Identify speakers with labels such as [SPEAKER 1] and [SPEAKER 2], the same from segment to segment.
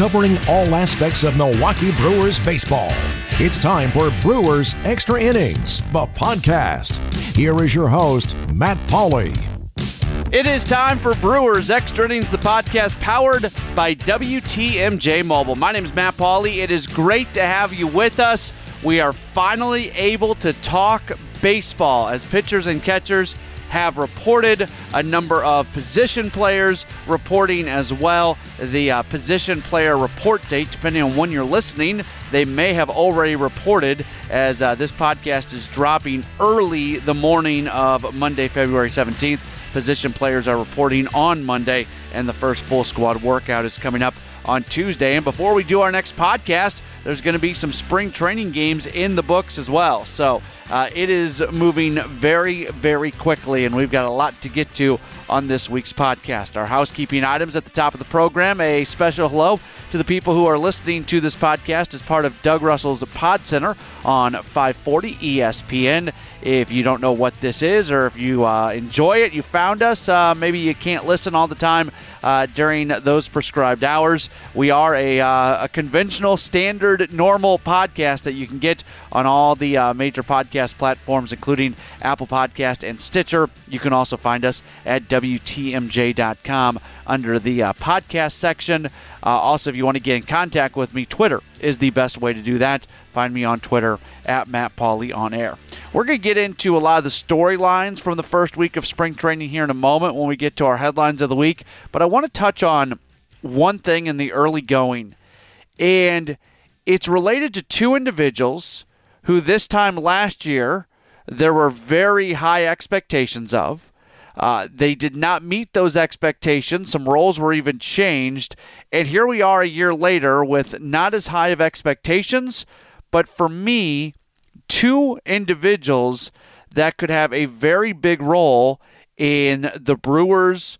[SPEAKER 1] covering all aspects of Milwaukee Brewers baseball. It's time for Brewers Extra Innings, the podcast. Here is your host, Matt Pauley.
[SPEAKER 2] It is time for Brewers Extra Innings, the podcast powered by WTMJ Mobile. My name is Matt Pauley. It is great to have you with us. We are finally able to talk baseball as pitchers and catchers have reported a number of position players reporting as well. The uh, position player report date, depending on when you're listening, they may have already reported as uh, this podcast is dropping early the morning of Monday, February 17th. Position players are reporting on Monday, and the first full squad workout is coming up on Tuesday. And before we do our next podcast, there's going to be some spring training games in the books as well. So uh, it is moving very, very quickly, and we've got a lot to get to on this week's podcast. Our housekeeping items at the top of the program. A special hello to the people who are listening to this podcast as part of Doug Russell's Pod Center on 540 ESPN. If you don't know what this is, or if you uh, enjoy it, you found us, uh, maybe you can't listen all the time uh, during those prescribed hours. We are a, uh, a, conventional, standard, normal podcast that you can get on all the uh, major podcast platforms, including Apple Podcast and Stitcher. You can also find us at WTMJ.com under the uh, podcast section. also, if you want to get in contact with me, Twitter is the best way to do that. Find me on Twitter at Matt Pauley on air. We're going to get into a lot of the storylines from the first week of spring training here in a moment when we get to our headlines of the week. But I want to touch on one thing in the early going, and it's related to two individuals who this time last year there were very high expectations of. Uh, they did not meet those expectations. Some roles were even changed. And here we are a year later with not as high of expectations, but for me, two individuals that could have a very big role in the Brewers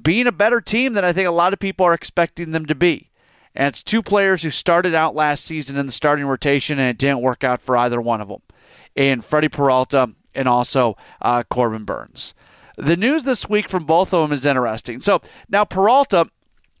[SPEAKER 2] being a better team than I think a lot of people are expecting them to be. And it's two players who started out last season in the starting rotation and it didn't work out for either one of them. And Freddie Peralta and also uh, Corbin Burnes. The news this week from both of them is interesting. So now Peralta,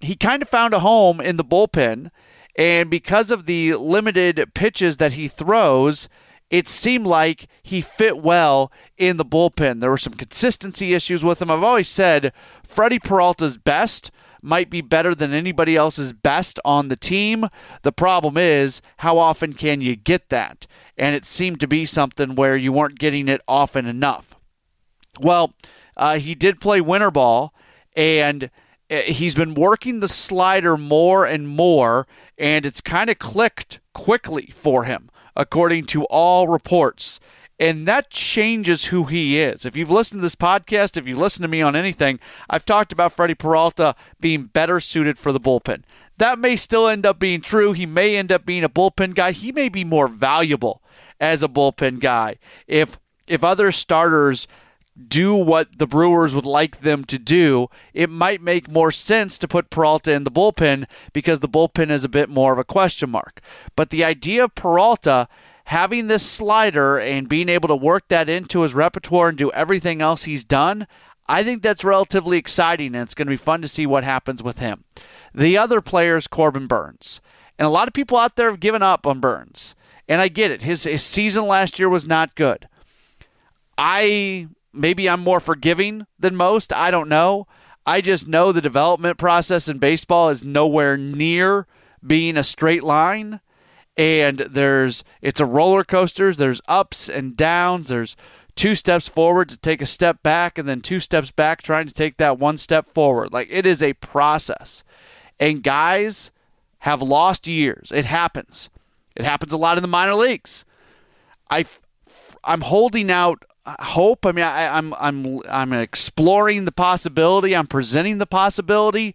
[SPEAKER 2] he kind of found a home in the bullpen and because of the limited pitches that he throws, it seemed like he fit well in the bullpen. There were some consistency issues with him. I've always said Freddie Peralta's best might be better than anybody else's best on the team. The problem is, how often can you get that? And it seemed to be something where you weren't getting it often enough. Well, uh, he did play winter ball, and uh, he's been working the slider more and more, and it's kind of clicked quickly for him, according to all reports. And that changes who he is. If you've listened to this podcast, if you listen to me on anything, I've talked about Freddie Peralta being better suited for the bullpen. That may still end up being true. He may end up being a bullpen guy. He may be more valuable as a bullpen guy if if other starters do what the Brewers would like them to do, it might make more sense to put Peralta in the bullpen because the bullpen is a bit more of a question mark. But the idea of Peralta having this slider and being able to work that into his repertoire and do everything else he's done, I think that's relatively exciting and it's going to be fun to see what happens with him. The other player is Corbin Burnes. And a lot of people out there have given up on Burnes. And I get it. His, his season last year was not good. I maybe I'm more forgiving than most. I don't know. I just know the development process in baseball is nowhere near being a straight line. And there's it's a roller coasters. There's ups and downs. There's two steps forward to take a step back, and then two steps back trying to take that one step forward. Like it is a process. And guys have lost years. It happens. It happens a lot in the minor leagues. I I'm holding out hope. I mean, I, I'm I'm I'm exploring the possibility. I'm presenting the possibility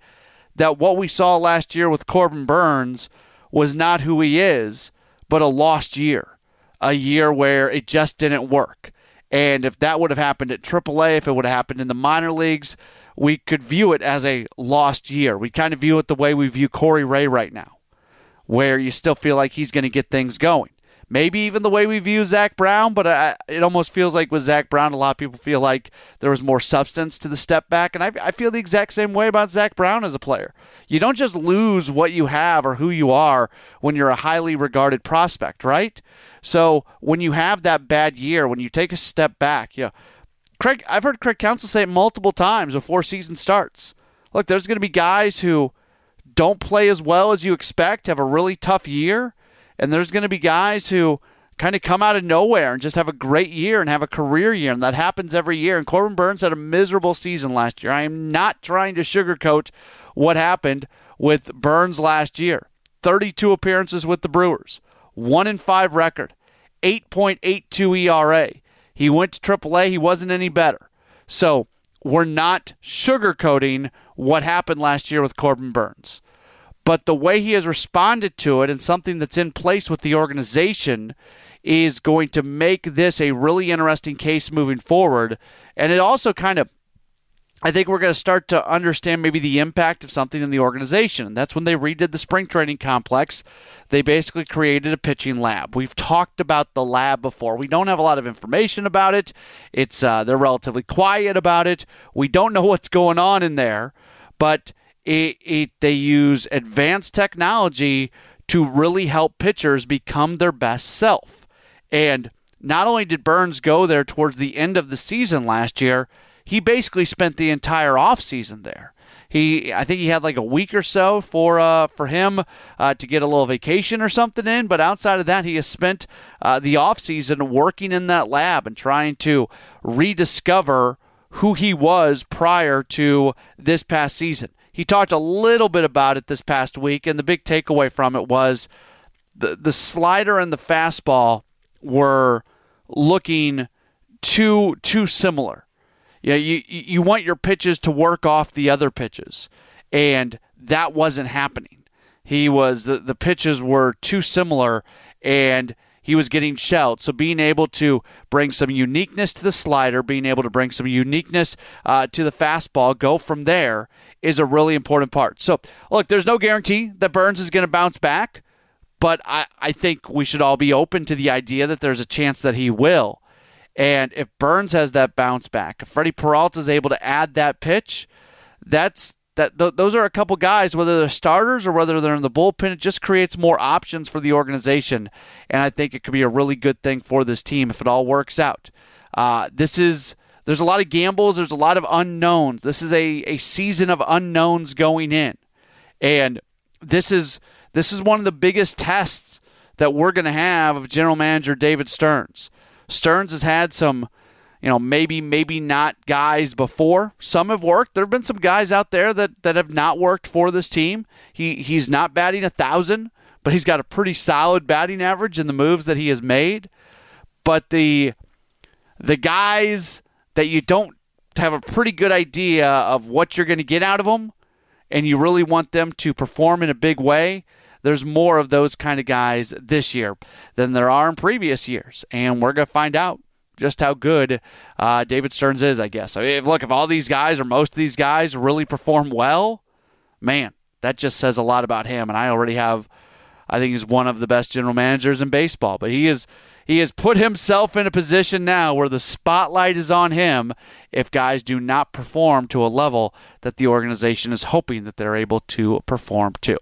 [SPEAKER 2] that what we saw last year with Corbin Burnes was not who he is, but a lost year, a year where it just didn't work. And if that would have happened at AAA, if it would have happened in the minor leagues, we could view it as a lost year. We kind of view it the way we view Corey Ray right now, where you still feel like he's going to get things going. Maybe even the way we view Zack Brown, but I, it almost feels like with Zack Brown, a lot of people feel like there was more substance to the step back. And I, I feel the exact same way about Zack Brown as a player. You don't just lose what you have or who you are when you're a highly regarded prospect, right? So when you have that bad year, when you take a step back, yeah. Craig, I've heard Craig Counsell say it multiple times before season starts. Look, there's going to be guys who don't play as well as you expect, have a really tough year, and there's going to be guys who kind of come out of nowhere and just have a great year and have a career year, and that happens every year. And Corbin Burnes had a miserable season last year. I am not trying to sugarcoat what happened with Burnes last year. 32 appearances with the Brewers, 1 in 5 record, 8.82 ERA. He went to AAA, he wasn't any better. So, we're not sugarcoating what happened last year with Corbin Burnes. But the way he has responded to it and something that's in place with the organization is going to make this a really interesting case moving forward. And it also kind of I think we're going to start to understand maybe the impact of something in the organization. And that's when they redid the spring training complex. They basically created a pitching lab. We've talked about the lab before. We don't have a lot of information about it. It's uh, they're relatively quiet about it. We don't know what's going on in there, but it, it, they use advanced technology to really help pitchers become their best self. And not only did Burnes go there towards the end of the season last year, he basically spent the entire offseason there. He, I think he had like a week or so for uh, for him uh, to get a little vacation or something in. But outside of that, he has spent uh, the offseason working in that lab and trying to rediscover who he was prior to this past season. He talked a little bit about it this past week, and the big takeaway from it was the the slider and the fastball were looking too too similar. Yeah, you you want your pitches to work off the other pitches, and that wasn't happening. He was the the pitches were too similar, and he was getting shelled. So being able to bring some uniqueness to the slider, being able to bring some uniqueness uh, to the fastball, go from there is a really important part. So look, there's no guarantee that Burnes is going to bounce back, but I, I think we should all be open to the idea that there's a chance that he will. And if Burnes has that bounce back, if Freddie Peralta is able to add that pitch, that's that th- those are a couple guys, whether they're starters or whether they're in the bullpen. It just creates more options for the organization, and I think it could be a really good thing for this team if it all works out. Uh, this is there's a lot of gambles. There's a lot of unknowns. This is a, a season of unknowns going in, and this is this is one of the biggest tests that we're going to have of General Manager David Stearns. Stearns has had some, you know, maybe maybe not guys before. Some have worked. There have been some guys out there that that have not worked for this team. He he's not batting a thousand, but he's got a pretty solid batting average in the moves that he has made. But the the guys that you don't have a pretty good idea of what you're going to get out of them, and you really want them to perform in a big way there's more of those kind of guys this year than there are in previous years. And we're going to find out just how good uh, David Stearns is, I guess. I mean, if, look, if all these guys or most of these guys really perform well, man, that just says a lot about him. And I already have, I think he's one of the best general managers in baseball. But he is he has put himself in a position now where the spotlight is on him if guys do not perform to a level that the organization is hoping that they're able to perform to.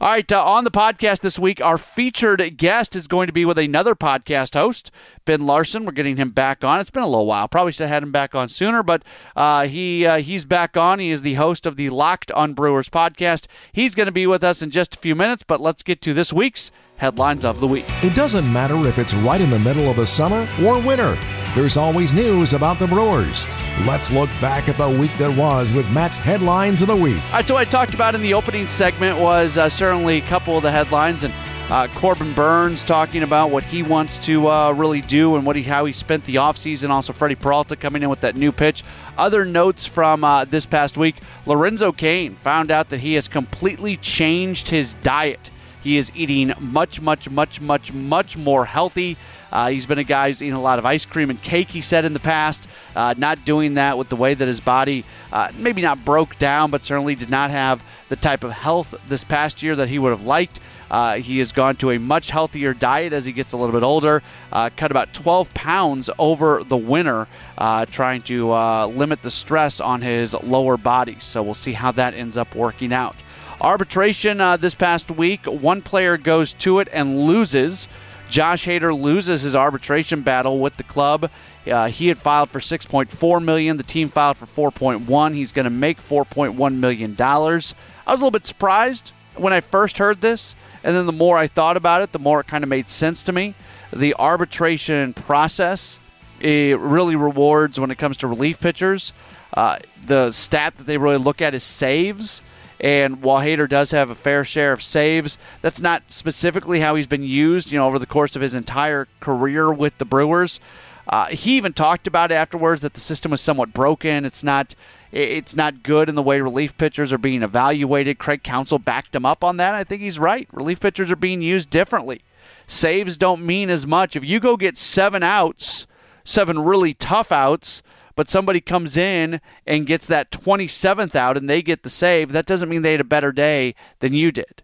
[SPEAKER 2] All right, uh, on the podcast this week, our featured guest is going to be with another podcast host, Ben Larson. We're getting him back on. It's been a little while. Probably should have had him back on sooner, but uh, he uh, he's back on. He is the host of the Locked on Brewers podcast. He's going to be with us in just a few minutes, but let's get to this week's headlines of the week.
[SPEAKER 1] It doesn't matter if it's right in the middle of the summer or winter. There's always news about the Brewers. Let's look back at the week that was with Matt's headlines of the week.
[SPEAKER 2] All right, so what I talked about in the opening segment was uh, certainly a couple of the headlines and uh, Corbin Burnes talking about what he wants to uh, really do and what he how he spent the offseason. Also, Freddie Peralta coming in with that new pitch. Other notes from uh, this past week: Lorenzo Cain found out that he has completely changed his diet He is eating much, much, much, much, much more healthy. Uh, he's been a guy who's eaten a lot of ice cream and cake, he said in the past. Uh, not doing that with the way that his body uh, maybe not broke down, but certainly did not have the type of health this past year that he would have liked. Uh, he has gone to a much healthier diet as he gets a little bit older. Uh, cut about 12 pounds over the winter, uh, trying to limit the stress on his lower body. So we'll see how that ends up working out. Arbitration uh, this past week, one player goes to it and loses. Josh Hader loses his arbitration battle with the club. Uh, he had filed for 6.4 million. The team filed for 4.1. He's going to make 4.1 million dollars. I was a little bit surprised when I first heard this and then the more I thought about it, the more it kind of made sense to me. The arbitration process it really rewards when it comes to relief pitchers. Uh, the stat that they really look at is saves. And while Hader does have a fair share of saves, that's not specifically how he's been used, you know, over the course of his entire career with the Brewers. Uh, he even talked about afterwards that the system was somewhat broken. It's not it's not good in the way relief pitchers are being evaluated. Craig Counsell backed him up on that. I think he's right. Relief pitchers are being used differently. Saves don't mean as much. If you go get seven outs, seven really tough outs, but somebody comes in and gets that 27th out and they get the save, that doesn't mean they had a better day than you did.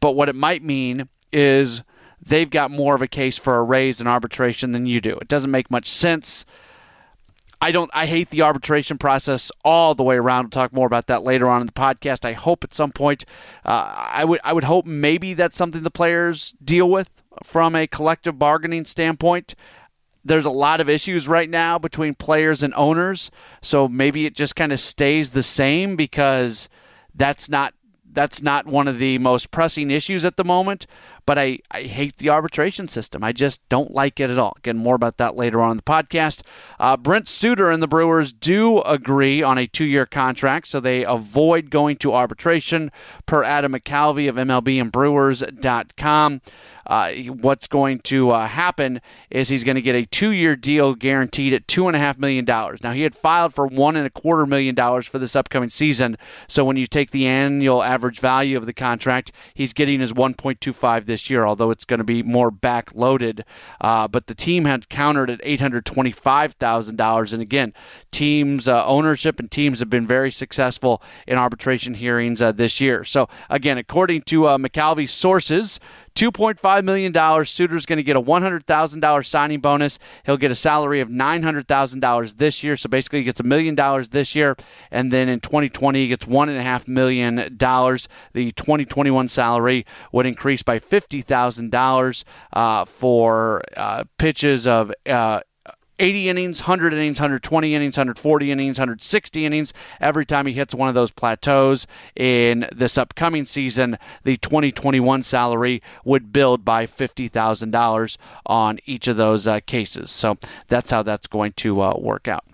[SPEAKER 2] But what it might mean is they've got more of a case for a raise in arbitration than you do. It doesn't make much sense I don't. I hate the arbitration process all the way around. We'll talk more about that later on in the podcast. I hope at some point, uh, I would. I would hope maybe that's something the players deal with from a collective bargaining standpoint. There's a lot of issues right now between players and owners, so maybe it just kind of stays the same because that's not that's not one of the most pressing issues at the moment, but I, I hate the arbitration system. I just don't like it at all. Again, more about that later on in the podcast. Uh, Brent Suter and the Brewers do agree on a two year contract, so they avoid going to arbitration per Adam McCalvy of MLB and Brewers.com uh, what's going to uh, happen is he's going to get a two-year deal guaranteed at two and a half million dollars. Now he had filed for one and a quarter million dollars for this upcoming season. So when you take the annual average value of the contract, he's getting his 1.25 this year, although it's going to be more back-loaded. Uh, but the team had countered at $825,000, and again, teams uh, ownership and teams have been very successful in arbitration hearings uh, this year. So again, according to McCalvy's sources. $2.5 million. Suter's going to get a $100,000 signing bonus. He'll get a salary of $900,000 this year. So basically, he gets a million dollars this year. And then in 2020, he gets $1.5 million. The 2021 salary would increase by $50,000 uh, for uh, pitches of uh, 80 innings, 100 innings, 120 innings, 140 innings, 160 innings. Every time he hits one of those plateaus in this upcoming season, the 2021 salary would build by $50,000 on each of those uh, cases. So that's how that's going to uh, work out.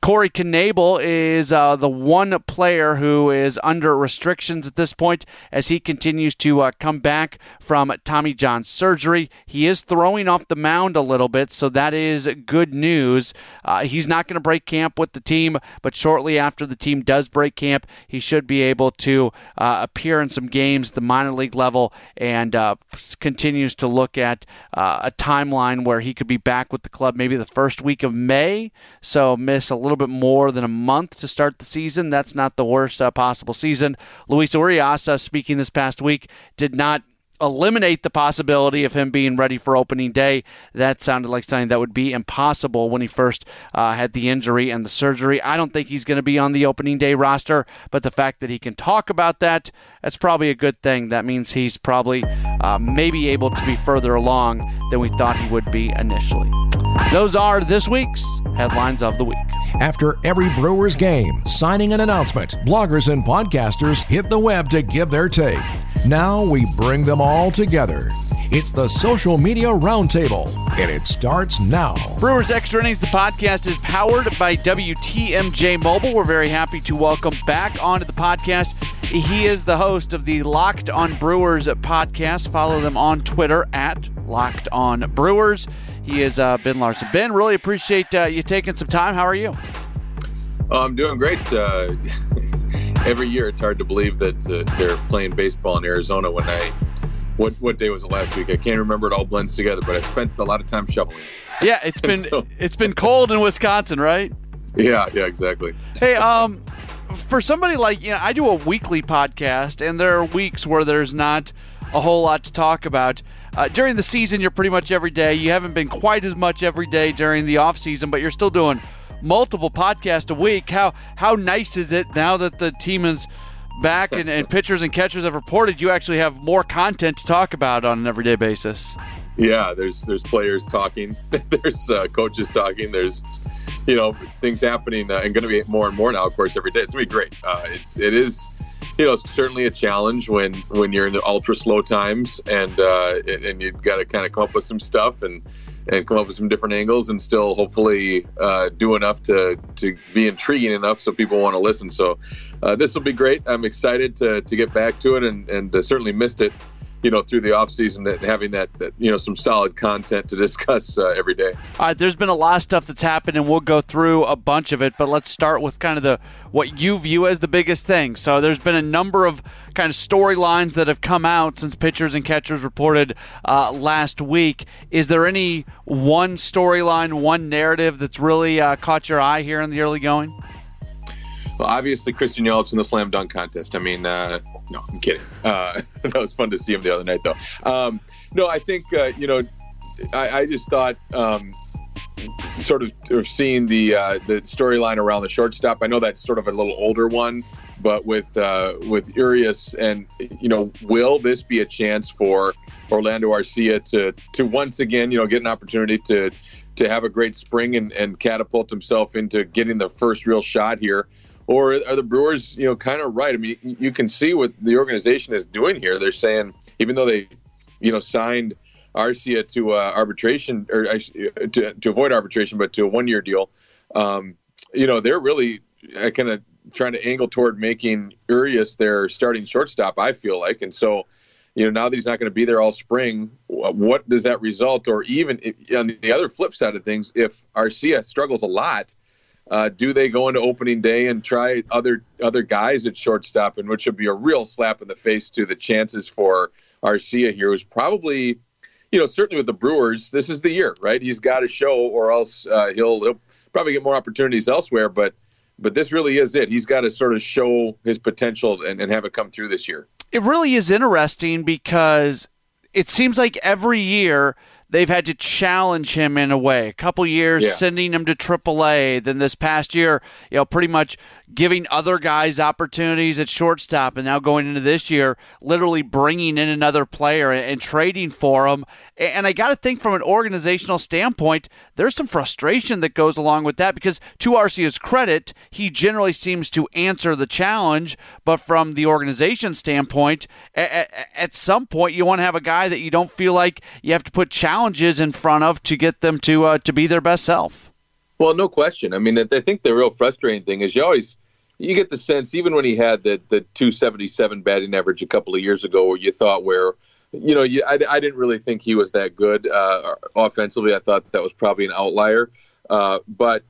[SPEAKER 2] Corey Knebel is uh, the one player who is under restrictions at this point as he continues to uh, come back from Tommy John surgery. He is throwing off the mound a little bit, so that is good news. Uh, he's not going to break camp with the team, but shortly after the team does break camp, he should be able to uh, appear in some games, at the minor league level, and uh, continues to look at uh, a timeline where he could be back with the club maybe the first week of May. So miss a little little bit more than a month to start the season. That's not the worst uh, possible season. Luis Urias, uh, speaking this past week, did not eliminate the possibility of him being ready for opening day. That sounded like something that would be impossible when he first uh, had the injury and the surgery. I don't think he's going to be on the opening day roster, but the fact that he can talk about that, that's probably a good thing. That means he's probably uh, maybe able to be further along than we thought he would be initially. Those are this week's headlines of the week.
[SPEAKER 1] After every Brewers game, signing an announcement, bloggers and podcasters hit the web to give their take. Now we bring them all together. It's the Social Media Roundtable, and it starts now.
[SPEAKER 2] Brewers Extra Innings, the podcast, is powered by WTMJ Mobile. We're very happy to welcome back onto the podcast. He is the host of the Locked on Brewers podcast. Follow them on Twitter at Locked on Brewers. He is uh, Ben Larson. Ben, really appreciate uh, you taking some time. How are you?
[SPEAKER 3] Oh, I'm doing great. Uh, every year, it's hard to believe that uh, they're playing baseball in Arizona when I what what day was it last week? I can't remember. It all blends together, but I spent a lot of time shoveling.
[SPEAKER 2] Yeah, it's been so, it's been cold in Wisconsin, right?
[SPEAKER 3] Yeah, yeah, exactly.
[SPEAKER 2] Hey, um, for somebody like you know, I do a weekly podcast, and there are weeks where there's not a whole lot to talk about. Uh, during the season, you're pretty much every day. You haven't been quite as much every day during the off season, but you're still doing multiple podcasts a week. How how nice is it now that the team is back and, and pitchers and catchers have reported? You actually have more content to talk about on an everyday basis.
[SPEAKER 3] Yeah, there's there's players talking, there's uh, coaches talking, there's you know things happening, uh, and going to be more and more now. Of course, every day it's gonna be great. Uh, it's it is you know it's certainly a challenge when when you're in the ultra slow times and uh, and you've got to kind of come up with some stuff and and come up with some different angles and still hopefully uh, do enough to to be intriguing enough so people want to listen. So uh, this will be great. I'm excited to to get back to it and and uh, certainly missed it you know through the off season that having that, that you know some solid content to discuss uh, every day.
[SPEAKER 2] All right, there's been a lot of stuff that's happened, and we'll go through a bunch of it. But let's start with kind of the what you view as the biggest thing. So there's been a number of kind of storylines that have come out since pitchers and catchers reported uh, last week. Is there any one storyline, one narrative that's really uh, caught your eye here in the early going?
[SPEAKER 3] Well, obviously Christian Yelich in the slam dunk contest. I mean, uh, no, I'm kidding. Uh, that was fun to see him the other night, though. Um, no, I think uh, you know, I, I just thought um, sort of, of seeing the uh, the storyline around the shortstop. I know that's sort of a little older one, but with uh, with Urias and you know, will this be a chance for Orlando Arcia to to once again you know get an opportunity to to have a great spring and, and catapult himself into getting the first real shot here? Or are the Brewers, you know, kind of right? I mean, you can see what the organization is doing here. They're saying even though they, you know, signed Arcia to uh, arbitration or uh, to, to avoid arbitration, but to a one-year deal, um, you know, they're really uh, kind of trying to angle toward making Urias their starting shortstop. I feel like, and so. You know, now that he's not going to be there all spring, what does that result? Or even on the other flip side of things, if Arcia struggles a lot, uh, do they go into opening day and try other other guys at shortstop, and which would be a real slap in the face to the chances for Arcia here, who's probably, you know, certainly with the Brewers, this is the year, right? He's got to show, or else uh, he'll, he'll probably get more opportunities elsewhere. But but this really is it. He's got to sort of show his potential and, and have it come through this year.
[SPEAKER 2] It really is interesting because it seems like every year they've had to challenge him in a way. A couple years yeah. sending him to AAA, then this past year, you know, pretty much giving other guys opportunities at shortstop, and now going into this year, literally bringing in another player and, trading for him. And I got to think from an organizational standpoint, there's some frustration that goes along with that because, to Arcia's credit, he generally seems to answer the challenge. But from the organization standpoint, at, some point, you want to have a guy that you don't feel like you have to put challenges in front of to get them to uh, to be their best self.
[SPEAKER 3] Well, no question. I mean, I think the real frustrating thing is you always you get the sense, even when he had the the 277 batting average a couple of years ago, where you thought where you know, you, I, I didn't really think he was that good uh, offensively. I thought that was probably an outlier. Uh, but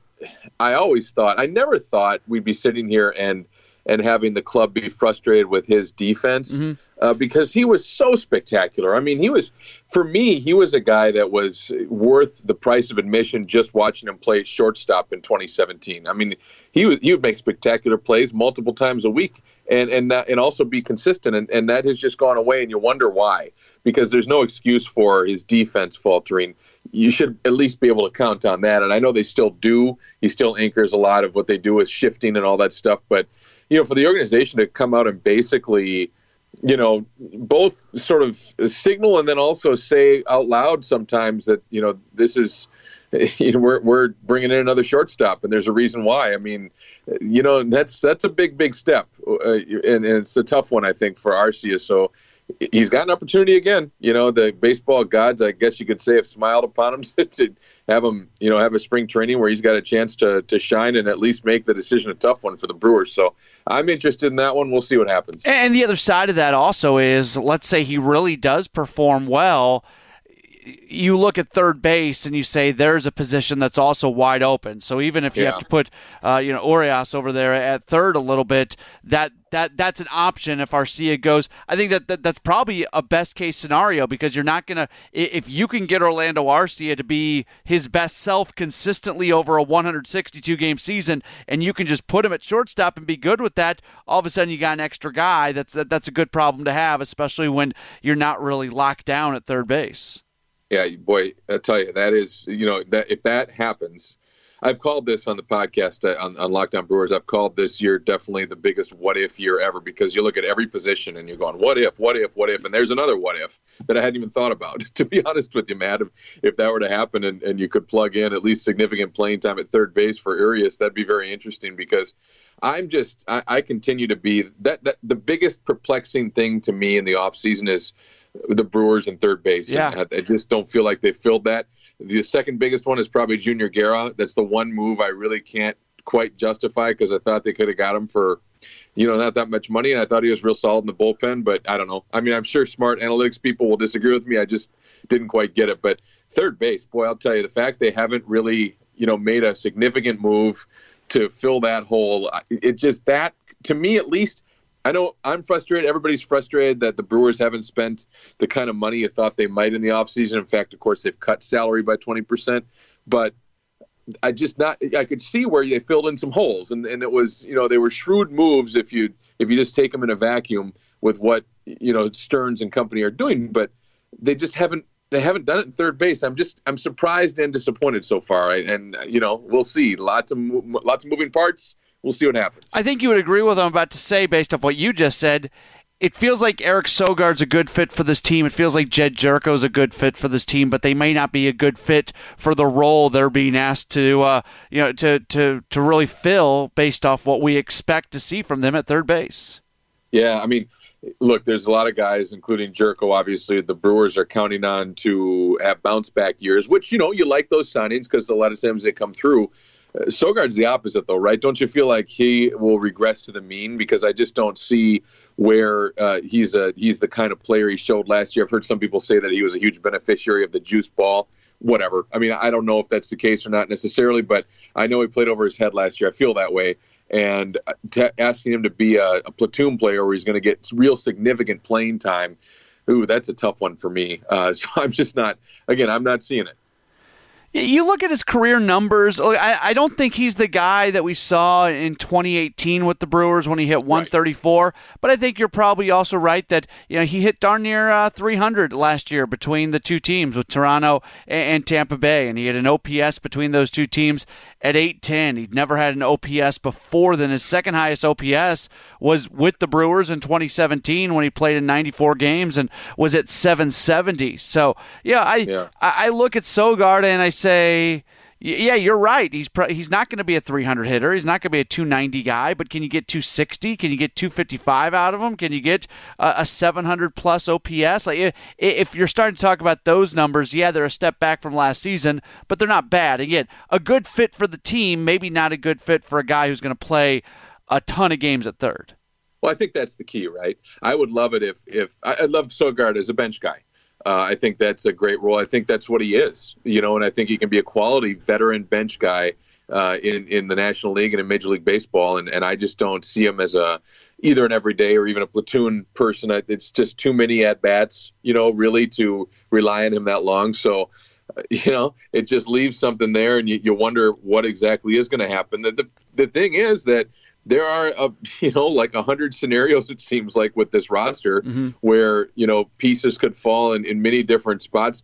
[SPEAKER 3] I always thought, I never thought we'd be sitting here and and having the club be frustrated with his defense mm-hmm. uh, because he was so spectacular. I mean, he was, for me, he was a guy that was worth the price of admission just watching him play shortstop in 2017. I mean, he would, he would make spectacular plays multiple times a week and and and also be consistent, and, and that has just gone away, and you wonder why because there's no excuse for his defense faltering you should at least be able to count on that. And I know they still do. He still anchors a lot of what they do with shifting and all that stuff. But you know, for the organization to come out and basically, you know, both sort of signal and then also say out loud sometimes that you know this is, you know, we're we're bringing in another shortstop and there's a reason why. I mean, you know, that's that's a big big step, uh, and, and it's a tough one I think for Arcia. So he's got an opportunity again. You know, the baseball gods, I guess you could say, have smiled upon him to have him, you know, have a spring training where he's got a chance to to shine and at least make the decision a tough one for the Brewers. So I'm interested in that one. We'll see what happens.
[SPEAKER 2] And the other side of that also is, let's say he really does perform well you look at third base and you say there's a position that's also wide open. So even if you
[SPEAKER 3] Yeah.
[SPEAKER 2] have to put, uh, you know, Urias over there at third a little bit, that that that's an option if Arcia goes. I think that, that that's probably a best case scenario because you're not gonna if you can get Orlando Arcia to be his best self consistently over a 162 game season, and you can just put him at shortstop and be good with that. All of a sudden, you got an extra guy. That's that, that's a good problem to have, especially when you're not really locked down at third base.
[SPEAKER 3] Yeah, boy, I tell you, that is, you know, that if that happens, I've called this on the podcast uh, on, on Locked on Brewers. I've called this year definitely the biggest what if year ever because you look at every position and you're going, what if, what if, what if, and there's another what if that I hadn't even thought about. to be honest with you, Matt, if, if that were to happen and, and you could plug in at least significant playing time at third base for Urias, that'd be very interesting because I'm just I, I continue to be that, that the biggest perplexing thing to me in the offseason is the Brewers and third base.
[SPEAKER 2] Yeah.
[SPEAKER 3] And I, I just don't feel like they filled that. The second biggest one is probably Junior Guerra. That's the one move I really can't quite justify because I thought they could have got him for, you know, not that much money, and I thought he was real solid in the bullpen. But I don't know. I mean, I'm sure smart analytics people will disagree with me. I just didn't quite get it. But third base, boy, I'll tell you, the fact they haven't really, you know, made a significant move to fill that hole, it just that to me at least. I know I'm frustrated. Everybody's frustrated that the Brewers haven't spent the kind of money you thought they might in the offseason. In fact, of course, they've cut salary by 20%. But I just not I could see where they filled in some holes and, and it was, you know, they were shrewd moves if you if you just take them in a vacuum with what, you know, Stearns and company are doing, but they just haven't they haven't done it in third base. I'm just I'm surprised and disappointed so far. And you know, we'll see. Lots of lots of moving parts we'll see what happens.
[SPEAKER 2] I think you would agree with what I'm about to say based off what you just said. It feels like Eric Sogard's a good fit for this team. It feels like Jedd Gyorko's a good fit for this team, but they may not be a good fit for the role they're being asked to, uh, you know, to, to to really fill based off what we expect to see from them at third base.
[SPEAKER 3] Yeah, I mean, look, there's a lot of guys, including Gyorko. Obviously, the Brewers are counting on to have bounce back years, which you know you like those signings because a lot of times they come through. Sogard's the opposite, though, right? Don't you feel like he will regress to the mean? Because I just don't see where uh, he's a he's the kind of player he showed last year. I've heard some people say that he was a huge beneficiary of the juice ball. Whatever. I mean, I don't know if that's the case or not necessarily, but I know he played over his head last year. I feel that way. And uh, t- asking him to be a, a platoon player where he's going to get real significant playing time, ooh, that's a tough one for me. Uh, so I'm just not. Again, I'm not seeing it.
[SPEAKER 2] You look at his career numbers. I, I don't think he's the guy that we saw in 2018 with the Brewers when he hit 134. Right. But I think you're probably also right that you know he hit darn near uh, 300 last year between the two teams with Toronto and Tampa Bay, and he had an OPS between those two teams at 810. He'd never had an OPS before then. His second highest OPS was with the Brewers in 2017 when he played in 94 games and was at 770. So yeah, I
[SPEAKER 3] Yeah.
[SPEAKER 2] I, I look at Sogard and I say. Yeah, you're right. He's pro- he's not going to be a 300 hitter. He's not going to be a 290 guy. But can you get 260? Can you get 255 out of him? Can you get a, a 700 plus OPS? Like if, you're starting to talk about those numbers, yeah, they're a step back from last season, but they're not bad. Again, a good fit for the team, maybe not a good fit for a guy who's going to play a ton of games at third.
[SPEAKER 3] Well, I think that's the key, right? I would love it if if I- I'd love Sogard as a bench guy. Uh, I think that's a great role. I think that's what he is, you know, and I think he can be a quality veteran bench guy uh, in in the National League and in Major League Baseball. And, and I just don't see him as a either an everyday or even a platoon person. It's just too many at bats, you know, really to rely on him that long. So, uh, you know, it just leaves something there, and you, you wonder what exactly is going to happen. The, the the thing is that there are uh, you know like a hundred scenarios it seems like with this roster
[SPEAKER 2] Mhm.
[SPEAKER 3] where you know pieces could fall in, in many different spots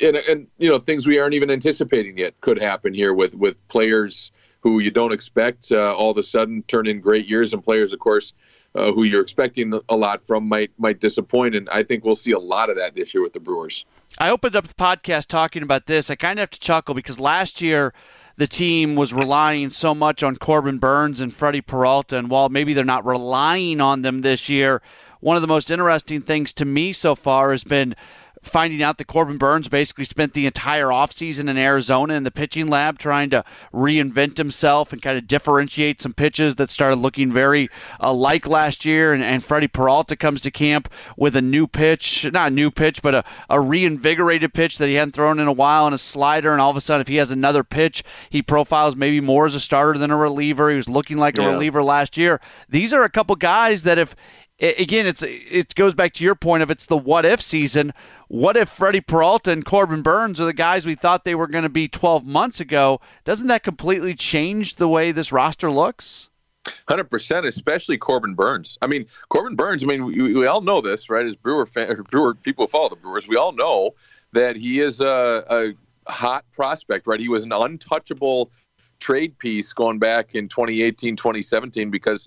[SPEAKER 3] and, and you know things we aren't even anticipating yet could happen here with with players who you don't expect uh, all of a sudden turn in great years and players of course uh, who you're expecting a lot from might might disappoint and I think we'll see a lot of that this year with the Brewers.
[SPEAKER 2] I opened up the podcast talking about this. I kind of have to chuckle because last year the team was relying so much on Corbin Burnes and Freddie Peralta, and while maybe they're not relying on them this year, one of the most interesting things to me so far has been finding out that Corbin Burnes basically spent the entire offseason in Arizona in the pitching lab trying to reinvent himself and kind of differentiate some pitches that started looking very uh, like last year. And, and Freddie Peralta comes to camp with a new pitch, not a new pitch, but a, a reinvigorated pitch that he hadn't thrown in a while and a slider. And all of a sudden, if he has another pitch, he profiles maybe more as a starter than a reliever. He was looking like a yeah. reliever last year. These are a couple guys that if again, it's it goes back to your point of it's the what if season. What if Freddie Peralta and Corbin Burnes are the guys we thought they were going to be 12 months ago? Doesn't that completely change the way this roster looks?
[SPEAKER 3] Hundred percent, especially Corbin Burnes. I mean, Corbin Burnes. I mean, we, we all know this, right? As Brewer fan, Brewer people follow the Brewers. We all know that he is a, a hot prospect, right? He was an untouchable trade piece going back in 2018, 2017 because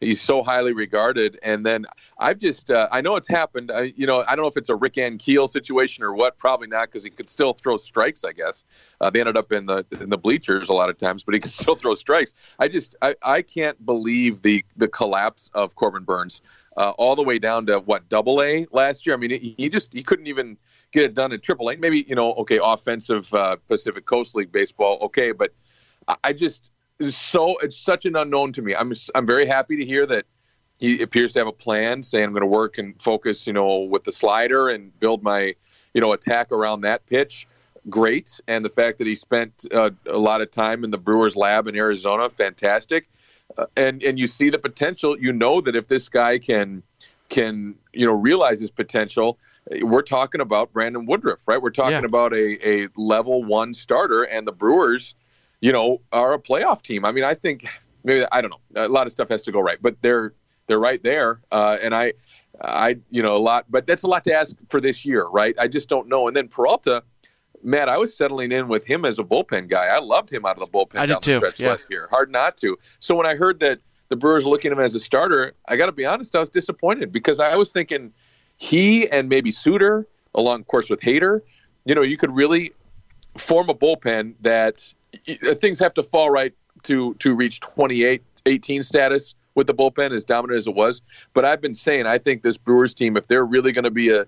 [SPEAKER 3] he's so highly regarded. And then I've just uh, I know it's happened. I, you know I don't know if it's a Rick Ankiel situation or what. Probably not because he could still throw strikes. I guess uh, they ended up in the in the bleachers a lot of times, but he can still throw strikes. I just I, I can't believe the the collapse of Corbin Burnes. Uh, all the way down to what double A last year. I mean, he, he just he couldn't even get it done in triple A. Maybe you know, okay, offensive uh, Pacific Coast League baseball, okay, but I just is so it's such an unknown to me. I'm I'm very happy to hear that he appears to have a plan, saying I'm going to work and focus, you know, with the slider and build my, you know, attack around that pitch. Great, and the fact that he spent uh, a lot of time in the Brewers lab in Arizona, fantastic. Uh, and and you see the potential. You know that if this guy can can you know realize his potential, we're talking about Brandon Woodruff, right? We're talking yeah. about a a level one starter, and the Brewers you know, are a playoff team. I mean, I think maybe I don't know. A lot of stuff has to go right, but they're they're right there. Uh, and I, I you know a lot, but that's a lot to ask for this year, right? I just don't know. And then Peralta, Matt, I was settling in with him as a bullpen guy. I loved him out of the bullpen
[SPEAKER 2] I
[SPEAKER 3] down
[SPEAKER 2] the
[SPEAKER 3] stretch
[SPEAKER 2] yeah.
[SPEAKER 3] last year. Hard not to. So when I heard that the Brewers looking at him as a starter, I got to be honest, I was disappointed because I was thinking he and maybe Suter, along course with Hader, you know, you could really form a bullpen that Uh, things have to fall right to to reach 28 18 status with the bullpen as dominant as it was. But i've been saying i think this brewers team if they're really going to be a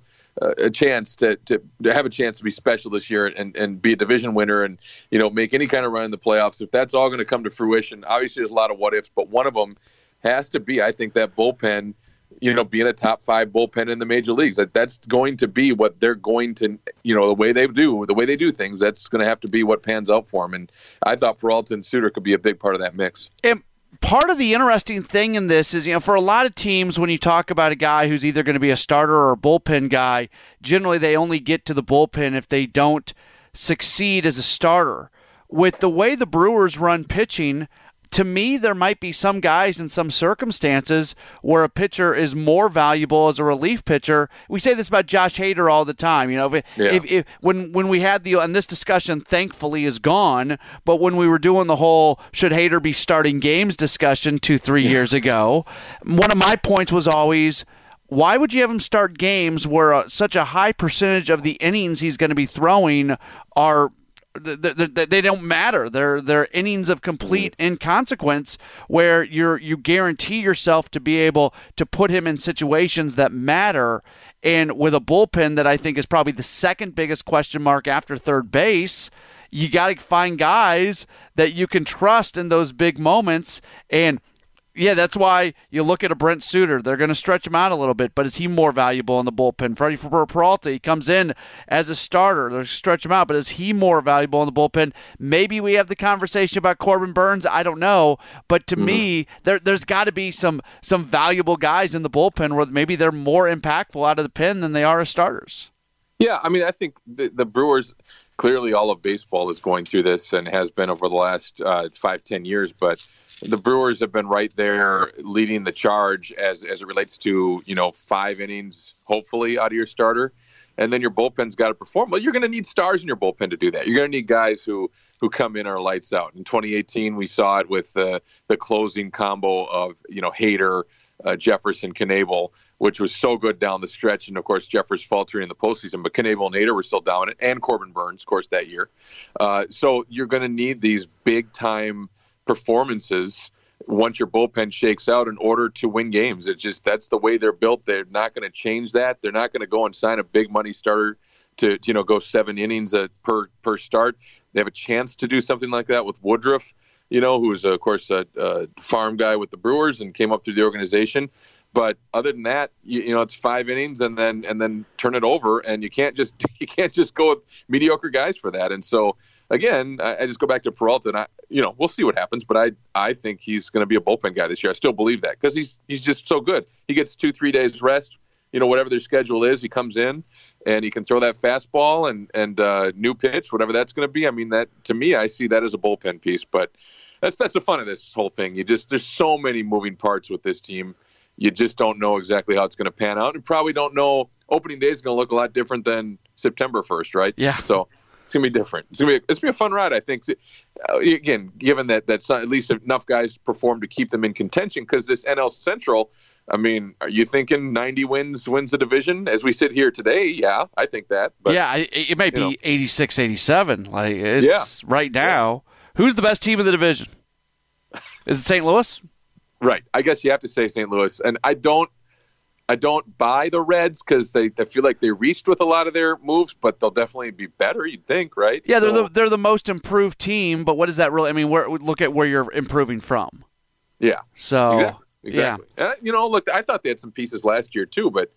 [SPEAKER 3] a chance to, to, to have a chance to be special this year and, and be a division winner and you know make any kind of run in the playoffs if that's all going to come to fruition obviously there's a lot of what ifs but one of them has to be i think that bullpen you know, being a top five bullpen in the major leagues. That that's going to be what they're going to, you know, the way they do, the way they do things. That's going to have to be what pans out for them. And I thought Peralta and Suter could be a big part of that mix.
[SPEAKER 2] And part of the interesting thing in this is, you know, for a lot of teams, when you talk about a guy who's either going to be a starter or a bullpen guy, generally they only get to the bullpen if they don't succeed as a starter. With the way the Brewers run pitching, to me, there might be some guys in some circumstances where a pitcher is more valuable as a relief pitcher. We say this about Josh Hader all the time. You know, if, yeah. if, if, when when we had the and this discussion, thankfully, is gone. But when we were doing the whole should Hader be starting games discussion two three yeah. years ago, one of my points was always why would you have him start games where uh, such a high percentage of the innings he's going to be throwing are they don't matter. They're they're innings of complete mm. inconsequence where you're you guarantee yourself to be able to put him in situations that matter. And with a bullpen that I think is probably the second biggest question mark after third base, you got to find guys that you can trust in those big moments. And yeah, that's why you look at a Brent Suter. They're going to stretch him out a little bit, but is he more valuable in the bullpen? Freddie Peralta, he comes in as a starter. They're stretch him out, but is he more valuable in the bullpen? Maybe we have the conversation about Corbin Burnes. I don't know, but to mm-hmm. me, there, there's got to be some some valuable guys in the bullpen where maybe they're more impactful out of the pen than they are as starters.
[SPEAKER 3] Yeah, I mean, I think the, the Brewers clearly all of baseball is going through this and has been over the last uh, five ten years, but the Brewers have been right there leading the charge as as it relates to you know five innings hopefully out of your starter, and then your bullpen's got to perform. Well, you're going to need stars in your bullpen to do that. You're going to need guys who who come in are lights out. In 2018, we saw it with the the closing combo of you know Hader, uh, Jeffress, Knebel, which was so good down the stretch, and of course Jeffress faltering in the postseason, but Knebel and Hader were still dominant, and Corbin Burnes, of course, that year. Uh, so you're going to need these big time performances once your bullpen shakes out in order to win games. It's just that's the way they're built. They're not going to change that. They're not going to go and sign a big money starter to you know go seven innings a, per per start. They have a chance to do something like that with Woodruff, you know, who's of course a, a farm guy with the Brewers and came up through the organization. But other than that, you, you, know, it's five innings and then and then turn it over, and you can't just you can't just go with mediocre guys for that. And so again, I, I just go back to Peralta, and I, you know, we'll see what happens. But I I think he's going to be a bullpen guy this year. I still believe that because he's he's just so good. He gets two three days rest. You know, whatever their schedule is, he comes in and he can throw that fastball and and uh, new pitch, whatever that's going to be. I mean, that to me, I see that as a bullpen piece. But that's that's the fun of this whole thing. You just there's so many moving parts with this team you just don't know exactly how it's going to pan out. You probably don't know opening day is going to look a lot different than September 1st, right?
[SPEAKER 2] Yeah.
[SPEAKER 3] So it's going to be different. It's going to be it's to be a fun ride, I think. Uh, again, given that that's not, at least enough guys perform to keep them in contention because this NL Central. I mean, are you thinking 90 wins wins the division as we sit here today? Yeah, I think that.
[SPEAKER 2] But, yeah, it, may be know. 86 87. Like it's yeah. right now. Yeah. Who's the best team in the division? Is it St. Louis?
[SPEAKER 3] Right. I guess you have to say St. Louis, and I don't. I don't buy the Reds because they I feel like they reached with a lot of their moves, but they'll definitely be better. You'd think, right?
[SPEAKER 2] Yeah, they're the they're the most improved team, but what does that really? I mean, where, look at where you're improving from.
[SPEAKER 3] Yeah.
[SPEAKER 2] So
[SPEAKER 3] exactly. exactly. Yeah. Uh, you know, look, I thought they had some pieces last year too, but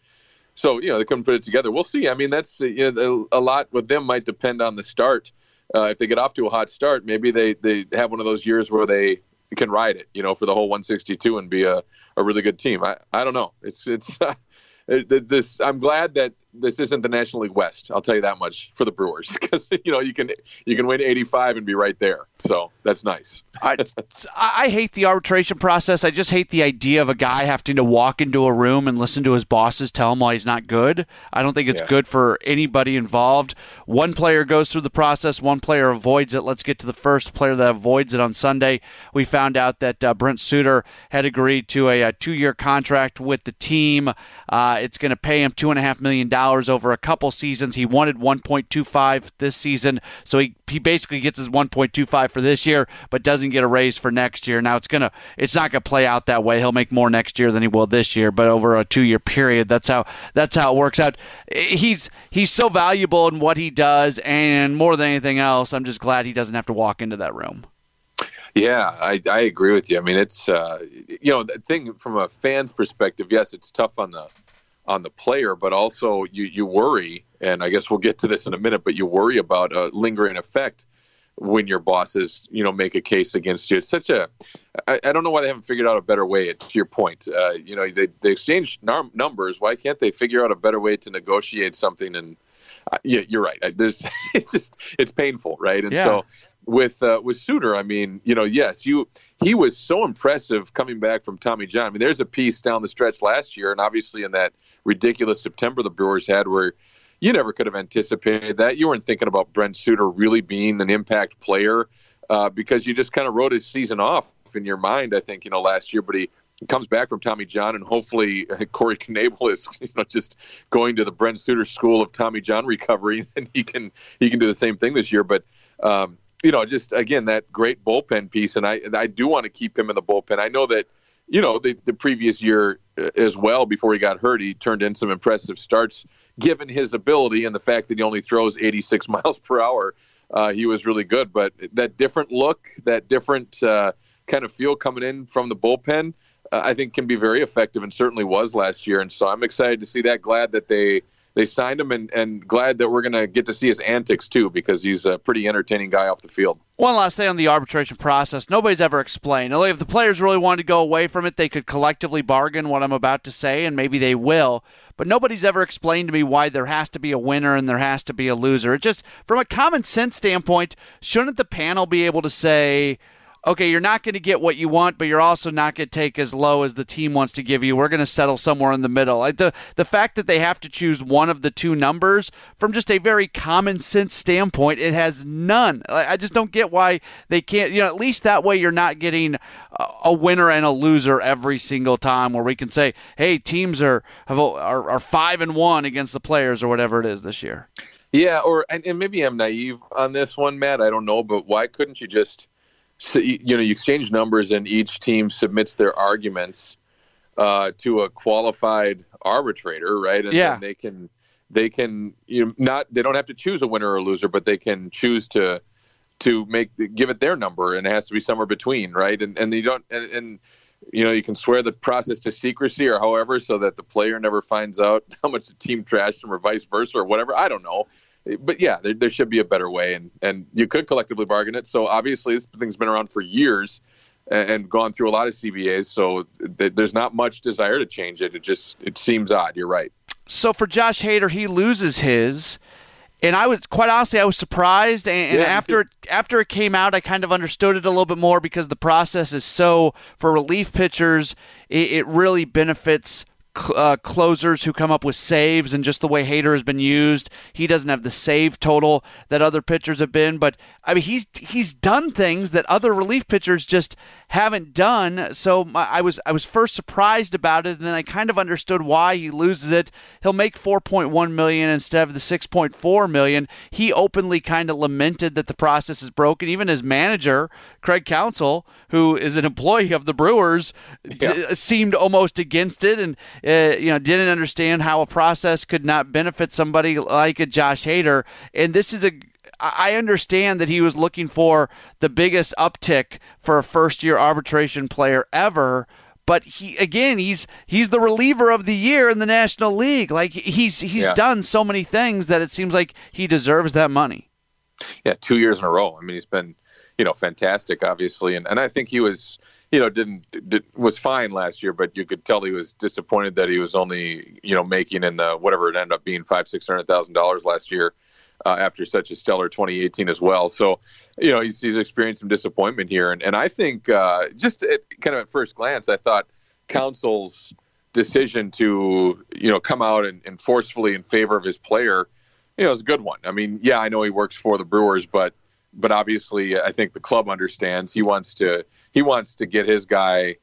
[SPEAKER 3] so you know they couldn't put it together. We'll see. I mean, that's you know, a lot with them might depend on the start. Uh, if they get off to a hot start, maybe they they have one of those years where they can ride it, you know, for the whole 162 and be a, a really good team. I, I don't know. It's it's uh, this. I'm glad that this isn't the National League West. I'll tell you that much for the Brewers because you know you can you can win 85 and be right there. So that's nice.
[SPEAKER 2] I, I hate the arbitration process. I just hate the idea of a guy having to walk into a room and listen to his bosses tell him why he's not good. I don't think it's yeah. good for anybody involved. One player goes through the process, one player avoids it. Let's get to the first player that avoids it on Sunday. We found out that uh, Brent Suter had agreed to a, a two-year contract with the team. Uh, it's going to pay him two and a half million dollars over a couple seasons. He wanted 1.25 this season, so he, he basically gets his 1.25 for this year, but doesn't get a raise for next year. Now it's gonna it's not gonna play out that way. He'll make more next year than he will this year, but over a two year period, that's how that's how it works out. He's he's so valuable in what he does, and more than anything else, I'm just glad he doesn't have to walk into that room.
[SPEAKER 3] Yeah, I, I agree with you. I mean, it's uh, you know the thing from a fan's perspective. Yes, it's tough on the on the player, but also you you worry, and I guess we'll get to this in a minute, but you worry about a lingering effect when your bosses, you know, make a case against you. It's such a, I, I don't know why they haven't figured out a better way. To your point, uh, you know, they they exchange num- numbers. Why can't they figure out a better way to negotiate something? And uh, yeah, you're right. There's it's just it's painful, right? And yeah. so with uh, with Suter, I mean, you know, yes, you he was so impressive coming back from Tommy John. I mean, there's a piece down the stretch last year, and obviously in that ridiculous September the Brewers had, where you never could have anticipated that. You weren't thinking about Brent Suter really being an impact player uh, because you just kind of wrote his season off in your mind. I think you know last year, but he comes back from Tommy John, and hopefully Corey Knebel is you know just going to the Brent Suter school of Tommy John recovery, and he can he can do the same thing this year. But um, you know, just again that great bullpen piece, and I I do want to keep him in the bullpen. I know that you know the the previous year uh, as well before he got hurt, he turned in some impressive starts. Given his ability and the fact that he only throws 86 miles per hour, uh, he was really good. But that different look, that different uh, kind of feel coming in from the bullpen, uh, I think can be very effective, and certainly was last year. And so I'm excited to see that. Glad that they they signed him, and, and glad that we're going to get to see his antics too, because he's a pretty entertaining guy off the field.
[SPEAKER 2] One last thing on the arbitration process. Nobody's ever explained. If the players really wanted to go away from it, they could collectively bargain what I'm about to say, and maybe they will. But nobody's ever explained to me why there has to be a winner and there has to be a loser. It just, from a common sense standpoint, shouldn't the panel be able to say, okay, you're not going to get what you want, but you're also not going to take as low as the team wants to give you. We're going to settle somewhere in the middle. Like the the fact that they have to choose one of the two numbers from just a very common sense standpoint, it has none. I just don't get why they can't. You know, at least that way you're not getting a winner and a loser every single time, where we can say, hey, teams are have, are, are five and one against the players or whatever it is this year.
[SPEAKER 3] Yeah, or and, and maybe I'm naive on this one, Matt. I don't know, but why couldn't you just so, you know, you exchange numbers and each team submits their arguments uh, to a qualified arbitrator, right? And
[SPEAKER 2] yeah.
[SPEAKER 3] they can they can you know, not they don't have to choose a winner or a loser, but they can choose to to make give it their number, and it has to be somewhere between, right? And and you don't and, and you know you can swear the process to secrecy or however, so that the player never finds out how much the team trashed them or vice versa or whatever. I don't know. But yeah, there, there should be a better way, and, and you could collectively bargain it. So obviously, this thing's been around for years and, and gone through a lot of CBAs. So th- there's not much desire to change it. It just it seems odd. You're right.
[SPEAKER 2] So for Josh Hader, he loses his and I was quite honestly I was surprised and, and yeah, after it, after it came out I kind of understood it a little bit more because the process is so for relief pitchers it, it really benefits uh, closers who come up with saves and just the way Hader has been used. He doesn't have the save total that other pitchers have been, but I mean he's he's done things that other relief pitchers just haven't done. So my, I was I was first surprised about it, and then I kind of understood why he loses it. He'll make 4.1 million instead of the 6.4 million. He openly kind of lamented that the process is broken. Even his manager Craig Counsell, who is an employee of the Brewers, yeah. d- seemed almost against it, and uh, you know didn't understand how a process could not benefit somebody like a Josh Hader. And this is a I understand that he was looking for the biggest uptick for a first year arbitration player ever. But he again, he's he's the reliever of the year in the National League. Like he's he's yeah. done so many things that it seems like he deserves that money.
[SPEAKER 3] Yeah, two years in a row. I mean, he's been, you know, fantastic, obviously, and and I think he was, you know, didn't did, was fine last year, but you could tell he was disappointed that he was only, you know, making in the whatever it ended up being five six hundred thousand dollars last year uh, after such a stellar 2018 as well. So, you know, he's, he's experienced some disappointment here. And, and I think uh, just at, kind of at first glance, I thought Counsell's decision to, you know, come out and, and forcefully in favor of his player, you know, is a good one. I mean, yeah, I know he works for the Brewers, but but obviously I think the club understands he wants to he wants to get his guy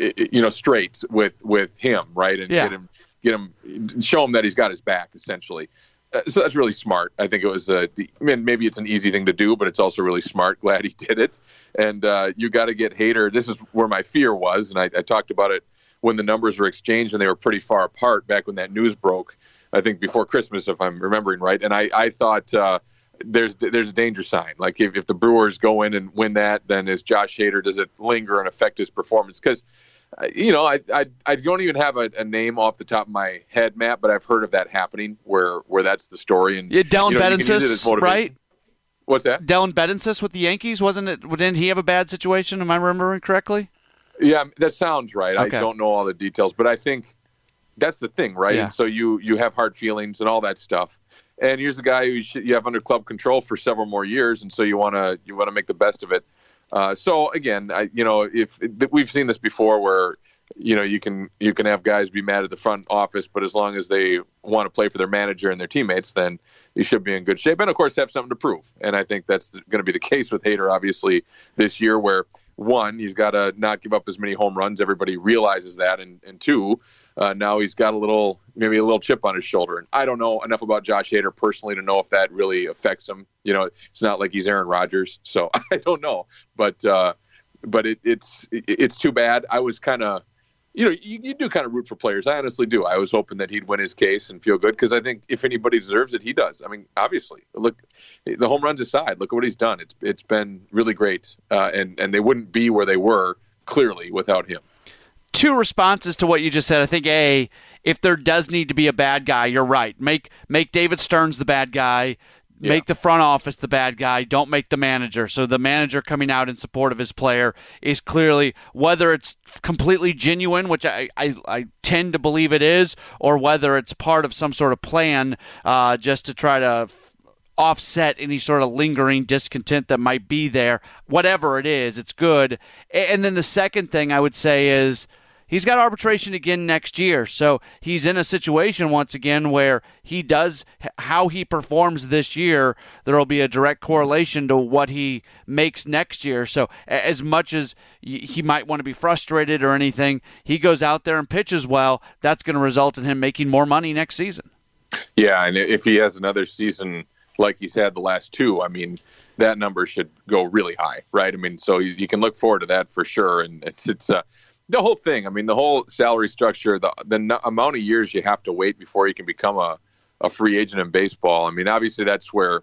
[SPEAKER 3] you know straight with with him right and yeah. get him get him show him that he's got his back essentially uh, so that's really smart. I think it was. Uh, the, I mean, maybe it's an easy thing to do, but it's also really smart. Glad he did it. And uh, you got to get Hader. This is where my fear was, and I, I, talked about it when the numbers were exchanged and they were pretty far apart back when that news broke. I think before Christmas, if I'm remembering right. And I, I thought uh, there's there's a danger sign. Like if, if the Brewers go in and win that, then is Josh Hader does it linger and affect his performance? Because uh, you know, I, I I don't even have a, a, name off the top of my head, Matt, but I've heard of that happening where where that's the story. And
[SPEAKER 2] yeah, Dellin you know, Betances, right?
[SPEAKER 3] What's that?
[SPEAKER 2] Dellin Betances with the Yankees, wasn't it? Didn't he have a bad situation? Am I remembering correctly?
[SPEAKER 3] Yeah, that sounds right. Okay. I don't know all the details, but I think that's the thing, right?
[SPEAKER 2] Yeah.
[SPEAKER 3] so you you have hard feelings and all that stuff. And here's a guy who you have under club control for several more years, and so you want to you want to make the best of it. Uh, so again, I, you know, if we've seen this before, where you know you can you can have guys be mad at the front office, but as long as they want to play for their manager and their teammates, then you should be in good shape. And of course, have something to prove. And I think that's going to be the case with Hader, obviously, this year, where one, he's got to not give up as many home runs. Everybody realizes that, and and two, uh, now he's got a little, maybe a little chip on his shoulder. And I don't know enough about Josh Hader personally to know if that really affects him. You know, it's not like he's Aaron Rodgers, so I don't know. But uh, but it, it's it's too bad. I was kind of, you know, you, you do kind of root for players. I honestly do. I was hoping that he'd win his case and feel good because I think if anybody deserves it, he does. I mean, obviously, look, the home runs aside, look at what he's done. It's it's been really great, uh, and and they wouldn't be where they were clearly without him
[SPEAKER 2] two responses to what you just said. I think a if there does need to be a bad guy, you're right. Make make David Stearns the bad guy. Yeah. Make the front office the bad guy. Don't make the manager. So the manager coming out in support of his player is clearly whether it's completely genuine, which I, I, I tend to believe it is, or whether it's part of some sort of plan uh, just to try to offset any sort of lingering discontent that might be there. Whatever it is, it's good. And then the second thing I would say is he's got arbitration again next year. So he's in a situation once again where he does how he performs this year, there will be a direct correlation to what he makes next year. So as much as he might want to be frustrated or anything, he goes out there and pitches well, that's going to result in him making more money next season.
[SPEAKER 3] Yeah, and if he has another season like he's had the last two, I mean, that number should go really high, right? I mean, so you, you can look forward to that for sure. And it's it's uh, the whole thing. I mean, the whole salary structure, the the n- amount of years you have to wait before you can become a a free agent in baseball. I mean, obviously that's where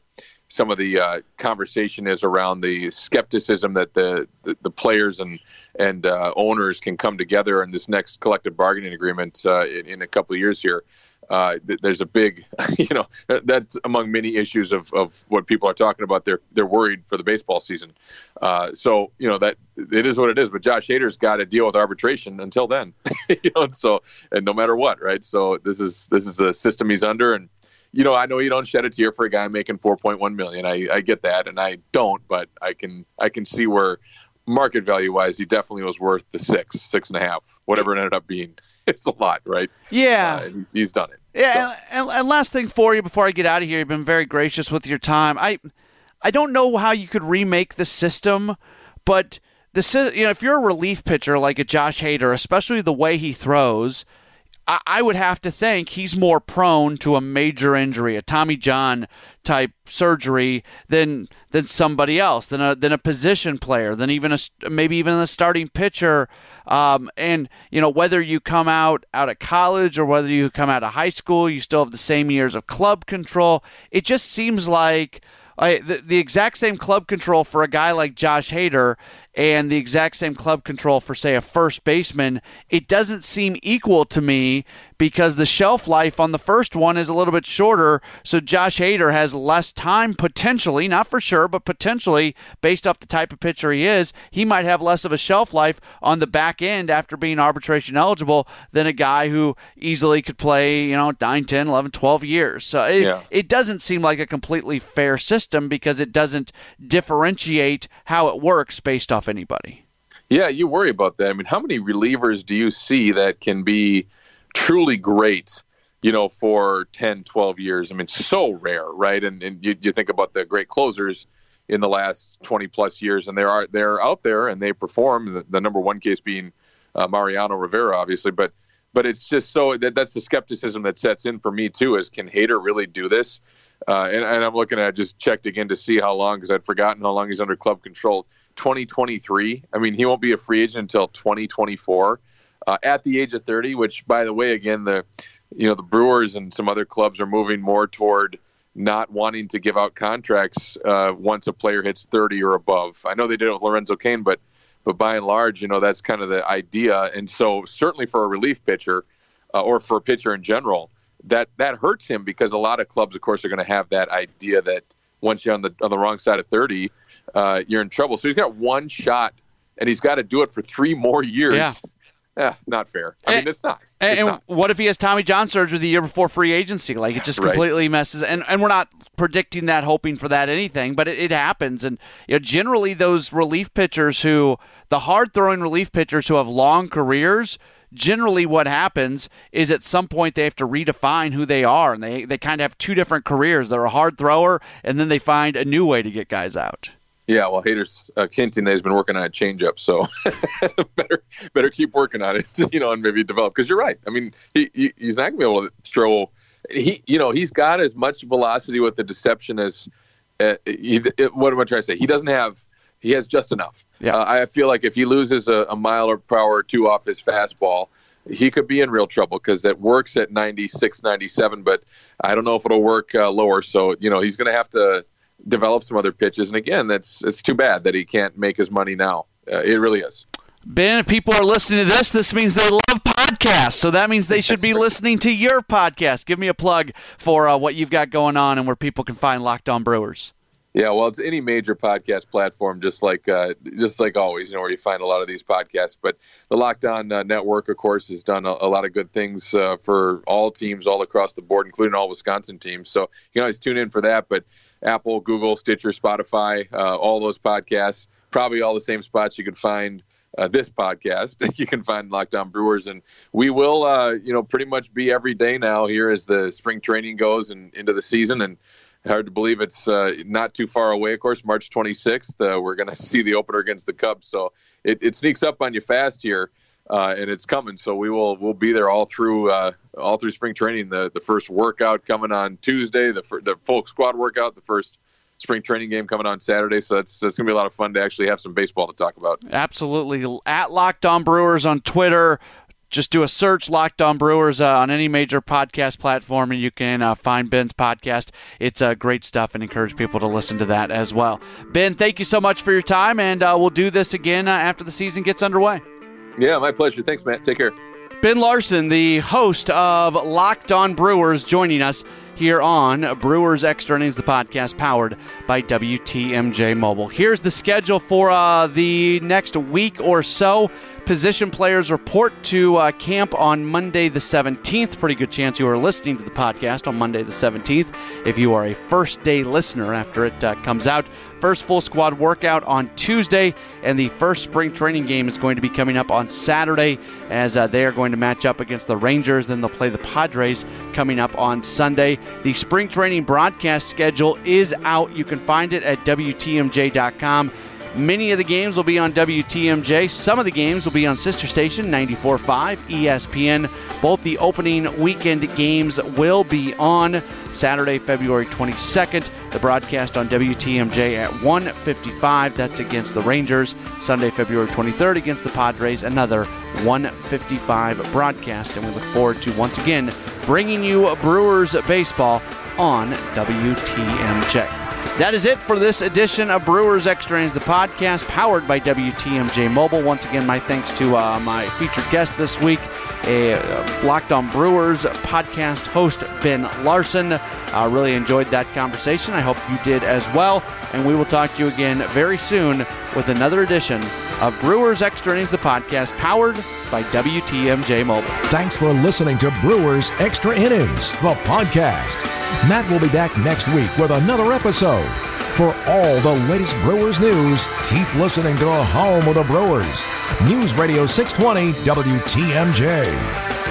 [SPEAKER 3] some of the uh, conversation is around the skepticism that the the, the players and and uh, owners can come together in this next collective bargaining agreement uh, in, in, a couple of years here. Uh, there's a big, you know, that's among many issues of, of what people are talking about. They're they're worried for the baseball season. Uh, so you know that it is what it is. But Josh Hader's got to deal with arbitration until then. you know, so and no matter what, right? So this is this is the system he's under, and you know, I know you don't shed a tear for a guy making 4.1 million. I, I get that, and I don't, but I can I can see where market value wise, he definitely was worth the six, six and a half, whatever it ended up being. It's a lot, right?
[SPEAKER 2] Yeah,
[SPEAKER 3] uh, he's done it.
[SPEAKER 2] Yeah, so. and, and last thing for you before I get out of here, you've been very gracious with your time. I I don't know how you could remake the system, but the you know if you're a relief pitcher like a Josh Hader, especially the way he throws I would have to think he's more prone to a major injury, a Tommy John type surgery than than somebody else, than a than a position player, than even a maybe even a starting pitcher. Um, and you know whether you come out out of college or whether you come out of high school, you still have the same years of club control. It just seems like. I, the, the exact same club control for a guy like Josh Hader and the exact same club control for, say, a first baseman, it doesn't seem equal to me because the shelf life on the first one is a little bit shorter. So Josh Hader has less time potentially, not for sure, but potentially based off the type of pitcher he is, he might have less of a shelf life on the back end after being arbitration eligible than a guy who easily could play, you know, 9, 10, 11, 12 years. So it, yeah. it doesn't seem like a completely fair system because it doesn't differentiate how it works based off anybody.
[SPEAKER 3] Yeah, you worry about that. I mean, how many relievers do you see that can be truly great, you know, for 10, 12 years? I mean, so rare, right? And, and you, you think about the great closers in the last 20 plus years, and they are they're out there and they perform. The, the number one case being uh, Mariano Rivera, obviously, but but it's just so that that's the skepticism that sets in for me too. Is can Hader really do this? Uh, and, and, I'm looking at just checked again to see how long because I'd forgotten how long he's under club control. 2023. I mean, he won't be a free agent until 2024 uh, at the age of 30. Which, by the way, again, the you know the Brewers and some other clubs are moving more toward not wanting to give out contracts uh, once a player hits 30 or above. I know they did it with Lorenzo Cain, but but by and large, you know that's kind of the idea. And so certainly for a relief pitcher uh, or for a pitcher in general, that that hurts him because a lot of clubs, of course, are going to have that idea that once you're on the on the wrong side of 30 uh, you're in trouble. So he's got one shot, and he's got to do it for three more years. Yeah. Yeah, not fair. I and, mean, it's not.
[SPEAKER 2] Eh, it's
[SPEAKER 3] and, not.
[SPEAKER 2] what if he has Tommy John surgery the year before free agency? Like it just completely right. messes. And and we're not predicting that, hoping for that, anything. But it, it happens. And you know, generally, those relief pitchers who the hard throwing relief pitchers who have long careers. Generally, what happens is at some point they have to redefine who they are, and they, they kind of have two different careers. They're a hard thrower, and then they find a new way to get guys out.
[SPEAKER 3] Yeah, well, Hader's uh, hinting that he's been working on a changeup, so better better keep working on it, you know, and maybe develop. Because you're right. I mean, he, he, he's not gonna be able to throw. He, you know, he's got as much velocity with the deception as. Uh, he, it, what am I trying to say? He doesn't have. He has just enough. Yeah. Uh, I feel like if he loses a, a mile per hour or two off his fastball, he could be in real trouble because it works at 96, 97, but I don't know if it'll work uh, lower. So, you know, he's going to have to develop some other pitches. And again, that's it's too bad that he can't make his money now. Uh, it really is.
[SPEAKER 2] Ben, if people are listening to this, this means they love podcasts. So that means they should be listening to your podcast. Give me a plug for uh, what you've got going on and where people can find Locked On Brewers.
[SPEAKER 3] Yeah, well, it's any major podcast platform, just like uh, just like always, you know, where you find a lot of these podcasts. But the Locked On uh, Network, of course, has done a, a lot of good things uh, for all teams all across the board, including all Wisconsin teams. So you can always tune in for that. But Apple, Google, Stitcher, Spotify, uh, all those podcasts. Probably all the same spots you can find uh, this podcast. you can find Locked On Brewers, and we will, uh, you know, pretty much be every day now here as the spring training goes and into the season. And hard to believe it's uh, not too far away. Of course, March 26th, uh, we're going to see the opener against the Cubs. So it, it sneaks up on you fast here uh, and it's coming. So we will we'll be there all through uh, all through spring training. The the first workout coming on Tuesday, the the full squad workout, the first spring training game coming on Saturday. So that's that's gonna be a lot of fun to actually have some baseball to talk about.
[SPEAKER 2] Absolutely. At Locked On Brewers on Twitter. just do a search Locked On Brewers uh, on any major podcast platform, and you can uh, find Ben's podcast. It's uh, great stuff, and encourage people to listen to that as well. Ben, thank you so much for your time, and uh, we'll do this again uh, after the season gets underway.
[SPEAKER 3] Yeah, my pleasure. Thanks, Matt. Take care.
[SPEAKER 2] Ben Larson, the host of Locked On Brewers, joining us here on Brewers Extra Innings, the podcast powered by WTMJ Mobile. Here's the schedule for uh, the next week or so. Position players report to uh, camp on Monday the 17th. Pretty good chance you are listening to the podcast on Monday the 17th if you are a first day listener after it uh, comes out. First full squad workout on Tuesday, and the first spring training game is going to be coming up on Saturday as uh, they are going to match up against the Rangers. Then they'll play the Padres coming up on Sunday. The spring training broadcast schedule is out. You can find it at WTMJ.com. Many of the games will be on WTMJ. Some of the games will be on sister station 94.5 ESPN. Both the opening weekend games will be on Saturday, February 22nd. The broadcast on WTMJ at 1:55. That's against the Rangers. Sunday, February 23rd against the Padres. Another 1:55 broadcast, and we look forward to once again bringing you Brewers baseball on WTMJ. That is it for this edition of Brewers Extra Innings, the podcast powered by WTMJ Mobile. Once again, my thanks to uh, my featured guest this week, a uh, Locked On Brewers podcast host, Ben Larson. I uh, really enjoyed that conversation. I hope you did as well. And we will talk to you again very soon with another edition of Brewers Extra Innings, the podcast powered by WTMJ Mobile.
[SPEAKER 1] Thanks for listening to Brewers Extra Innings, the podcast. Matt will be back next week with another episode. For all the latest Brewers news, keep listening to Home of the Brewers. News Radio 620 WTMJ.